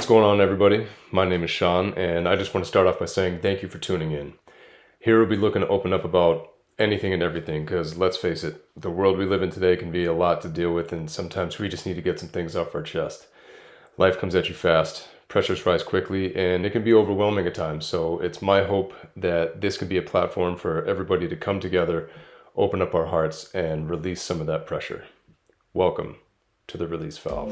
What's going on, everybody? My name is Sean, and I just want to start off by saying thank you for tuning in. Here we'll be looking to open up about anything and everything, because let's face it, the world we live in today can be a lot to deal with, and sometimes we just need to get some things off our chest. Life comes at you fast, pressures rise quickly, and it can be overwhelming at times. So it's my hope that this can be a platform for everybody to come together, open up our hearts, and release some of that pressure. Welcome to the Release Valve.